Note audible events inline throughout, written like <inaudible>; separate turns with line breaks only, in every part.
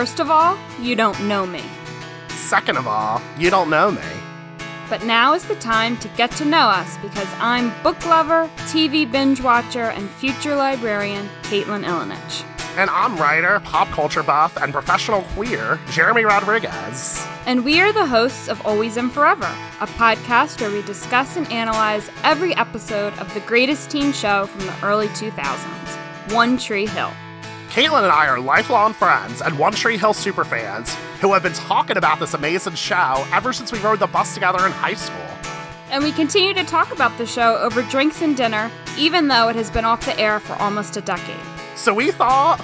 First of all, you don't know me.
Second of all, you don't know me.
But now is the time to get to know us because I'm book lover, TV binge watcher, and future librarian Caitlin Ilinich.
And I'm writer, pop culture buff, and professional queer, Jeremy Rodriguez.
And we are the hosts of Always and Forever, a podcast where we discuss and analyze every episode of the greatest teen show from the early 2000s, One Tree Hill.
Caitlin and I are lifelong friends and One Tree Hill superfans who have been talking about this amazing show ever since we rode the bus together in high school.
And we continue to talk about the show over drinks and dinner, even though it has been off the air for almost a decade.
So we thought,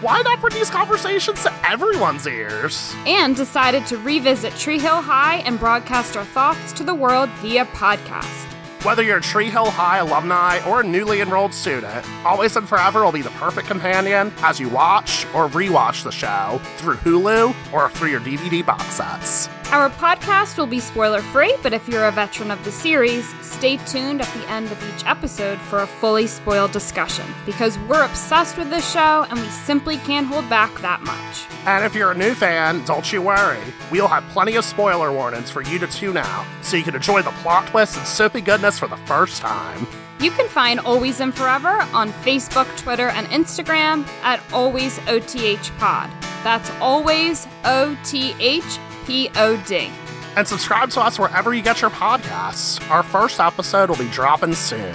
why not bring these conversations to everyone's ears?
And decided to revisit Tree Hill High and broadcast our thoughts to the world via podcast.
Whether you're a Tree Hill High alumni or a newly enrolled student, Always and Forever will be the perfect companion as you watch or rewatch the show through Hulu or through your DVD box sets.
Our podcast will be spoiler free, but if you're a veteran of the series, stay tuned at the end of each episode for a fully spoiled discussion because we're obsessed with this show and we simply can't hold back that much.
And if you're a new fan, don't you worry. We'll have plenty of spoiler warnings for you to tune out so you can enjoy the plot twists and soapy goodness for the first time.
You can find Always and Forever on Facebook, Twitter, and Instagram at Always OTH Pod. That's Always O T H P O D.
And subscribe to us wherever you get your podcasts. Our first episode will be dropping soon.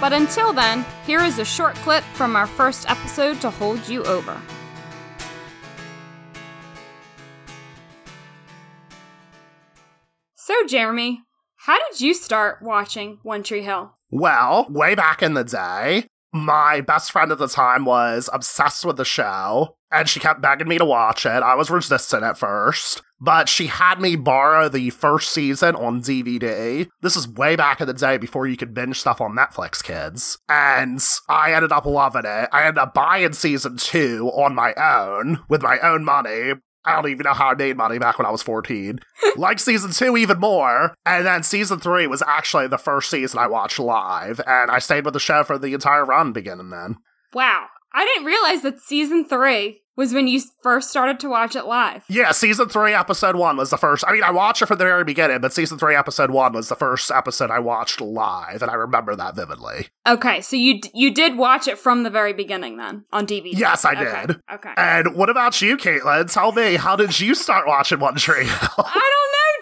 But until then, here is a short clip from our first episode to hold you over. So, Jeremy, how did you start watching One Tree Hill?
Well, way back in the day, my best friend at the time was obsessed with the show, and she kept begging me to watch it. I was resistant at first, but she had me borrow the first season on DVD. This is way back in the day before you could binge stuff on Netflix, kids. And I ended up loving it. I ended up buying season two on my own with my own money. I don't even know how I made money back when I was 14. <laughs> like season two even more. And then season three was actually the first season I watched live, and I stayed with the show for the entire run beginning then.
Wow. I didn't realize that season three was when you first started to watch it live.
Yeah, season three, episode one was the first. I mean, I watched it from the very beginning, but season three, episode one was the first episode I watched live, and I remember that vividly.
Okay, so you d- you did watch it from the very beginning then on DVD.
Yes, I
Okay,
did.
Okay.
And what about you, Caitlin? Tell me, how did you start watching One Tree Hill?
I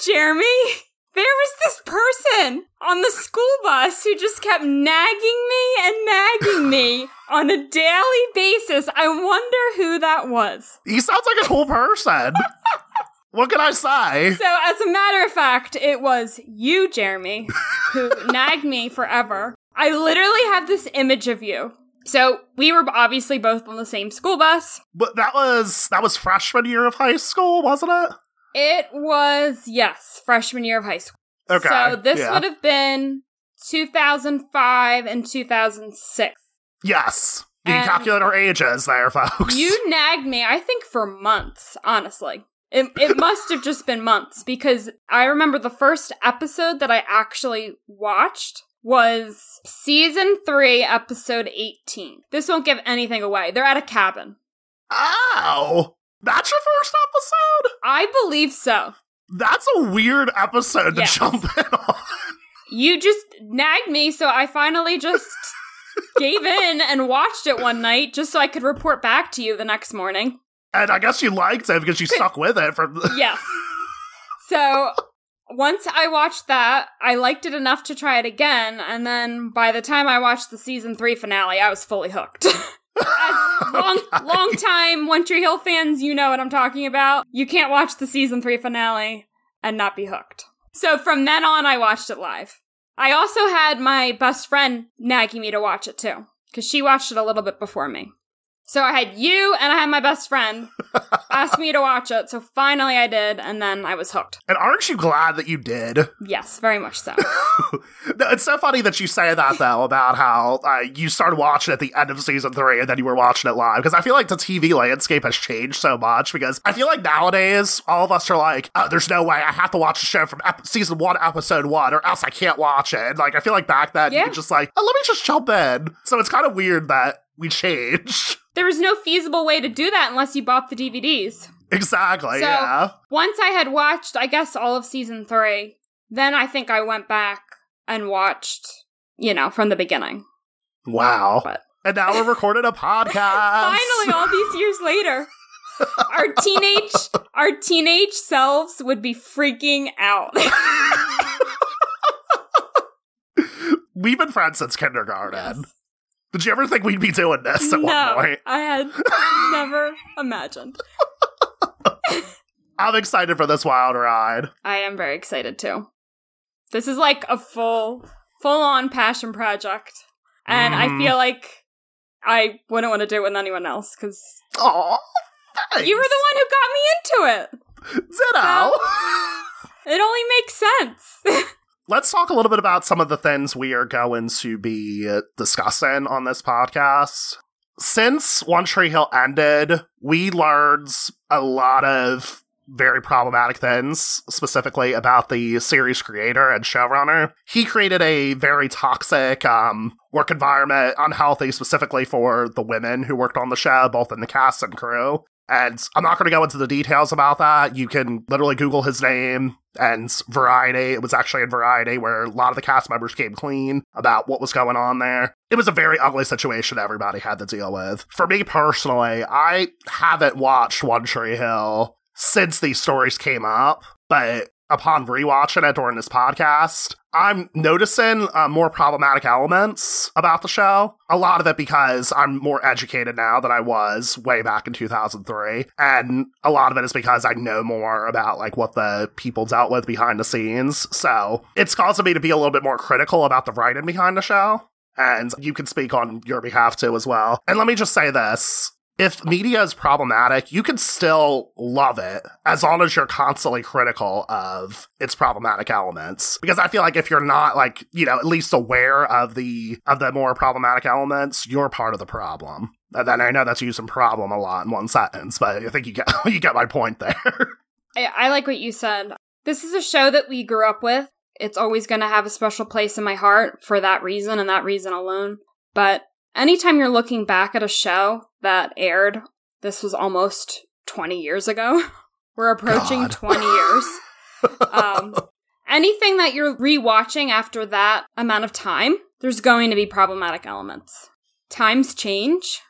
don't know, Jeremy. <laughs> There was this person on the school bus who just kept nagging me and nagging me <laughs> on a daily basis. I wonder who that was.
he sounds like a cool person. <laughs> what can I say?
So, as a matter of fact, it was you, Jeremy, who <laughs> nagged me forever. I literally have this image of you. So, we were obviously both on the same school bus.
But that was that was freshman year of high school, wasn't it?
It was, yes, freshman year of high school.
Okay.
So, this
yeah.
would have been 2005 and 2006.
Yes. You can calculate our ages there, folks.
You <laughs> nagged me, I think, for months, honestly. It, it <laughs> must have just been months because I remember the first episode that I actually watched was season three, episode 18. This won't give anything away. They're at a cabin.
Ow! That's your first episode?
I believe so.
That's a weird episode to
Yes.
jump in on.
You just nagged me, so I finally just <laughs> gave in and watched it one night just so I could report back to you the next morning.
And I guess you liked it because you stuck with it from <laughs>
Yes. So once I watched that, I liked it enough to try it again, and then by the time I watched the season three finale, I was fully hooked. <laughs> As <laughs> long, long time One Tree Hill fans, you know what I'm talking about. You can't watch the season three finale and not be hooked. So from then on, I watched it live. I also had my best friend nagging me to watch it too, because she watched it a little bit before me. So I had you and I had my best friend <laughs> ask me to watch it. So finally I did, and then I was hooked.
And aren't you glad that you did?
Yes, very much so. <laughs>
No, it's so funny that you say that though about how uh, you started watching at the end of season three and then you were watching it live because I feel like the TV landscape has changed so much because I feel like nowadays all of us are like, oh, there's no way I have to watch the show from ep- season one, episode one, or else I can't watch it. And, like I feel like back then you
Yeah.
could just like, oh, let me just jump in. So it's kind of weird that we <laughs> changed.
There was no feasible way to do that unless you bought the DVDs.
Exactly,
So-
yeah.
Once I had watched, I guess, all of season three, then I think I went back and watched, you know, from the beginning.
Wow.
But-
And now we're recording a <laughs> podcast.
Finally, all these years later, our teenage <laughs> our teenage selves would be freaking out. <laughs>
We've been friends since kindergarten.
Yes.
Did you ever think we'd be doing this at
no,
one point?
I had <laughs> never imagined.
I'm excited for this wild ride.
I am very excited too. This is like a full full on passion project. And I
Mhm.
feel like I wouldn't want to do it with anyone else because
Oh,
you were the one who got me into it.
Ditto. <laughs>
It only makes sense. <laughs>
Let's talk a little bit about some of the things we are going to be discussing on this podcast. Since One Tree Hill ended, we learned a lot of very problematic things, specifically about the series creator and showrunner. He created a very toxic um, work environment, unhealthy specifically for the women who worked on the show, both in the cast and crew. And I'm not going to go into the details about that. You can literally Google his name and Variety. It was actually in Variety where a lot of the cast members came clean about what was going on there. It was a very ugly situation everybody had to deal with. For me personally, I haven't watched One Tree Hill since these stories came up, but upon rewatching it during this podcast, I'm noticing uh, more problematic elements about the show. A lot of it because I'm more educated now than I was way back in 2003. And a lot of it is because I know more about like what the people dealt with behind the scenes. So it's causing me to be a little bit more critical about the writing behind the show. And you can speak on your behalf too as well. And let me just say this if media is problematic, you can still love it as long as you're constantly critical of its problematic elements. Because I feel like if you're not like, you know, at least aware of the of the more problematic elements, you're part of the problem. And then I know that's using problem a lot in one sentence, but I think you get <laughs> you get my point there.
I, I like what you said. This is a show that we grew up with. It's always going to have a special place in my heart for that reason and that reason alone. But anytime you're looking back at a show that aired, this was almost 20 years ago. <laughs> We're approaching
God.
20 years. <laughs> Um, anything that you're rewatching after that amount of time, there's going to be problematic elements. Times change,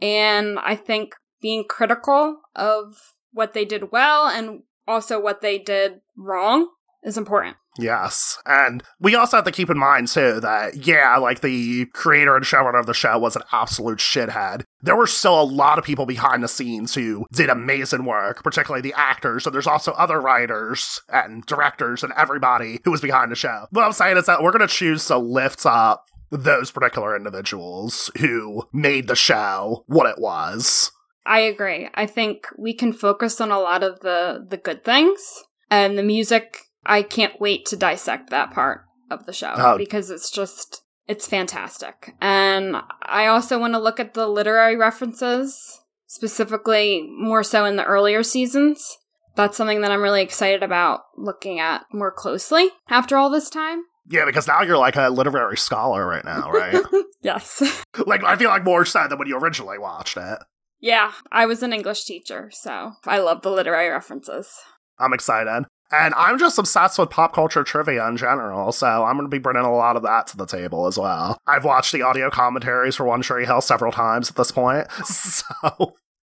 and I think being critical of what they did well and also what they did wrong is important.
Yes. And we also have to keep in mind, too, that, yeah, like the creator and showrunner of the show was an absolute shithead. There were still a lot of people behind the scenes who did amazing work, particularly the actors. So there's also other writers and directors and everybody who was behind the show. What I'm saying is that we're going to choose to lift up those particular individuals who made the show what it was.
I agree. I think we can focus on a lot of the the good things and the music. I can't wait to dissect that part of the show
Oh.
because it's just it's fantastic. And I also want to look at the literary references, specifically more so in the earlier seasons. That's something that I'm really excited about looking at more closely after all this time.
Yeah, because now you're like a literary scholar right now, right? <laughs>
Yes. <laughs>
like, I feel like more so than when you originally watched it.
yeah, I was an English teacher, so I love the literary references.
I'm excited. And I'm just obsessed with pop culture trivia in general, so I'm going to be bringing a lot of that to the table as well. I've watched the audio commentaries for One Tree Hill several times at this point, <laughs> so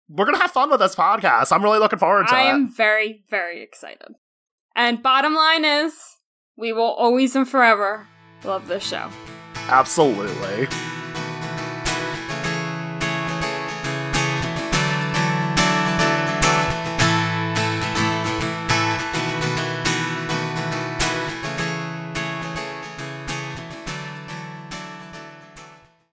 we're going to have fun with this podcast. I'm really looking forward to
I
it.
I am very, very excited. And bottom line is, we will always and forever love this show.
Absolutely.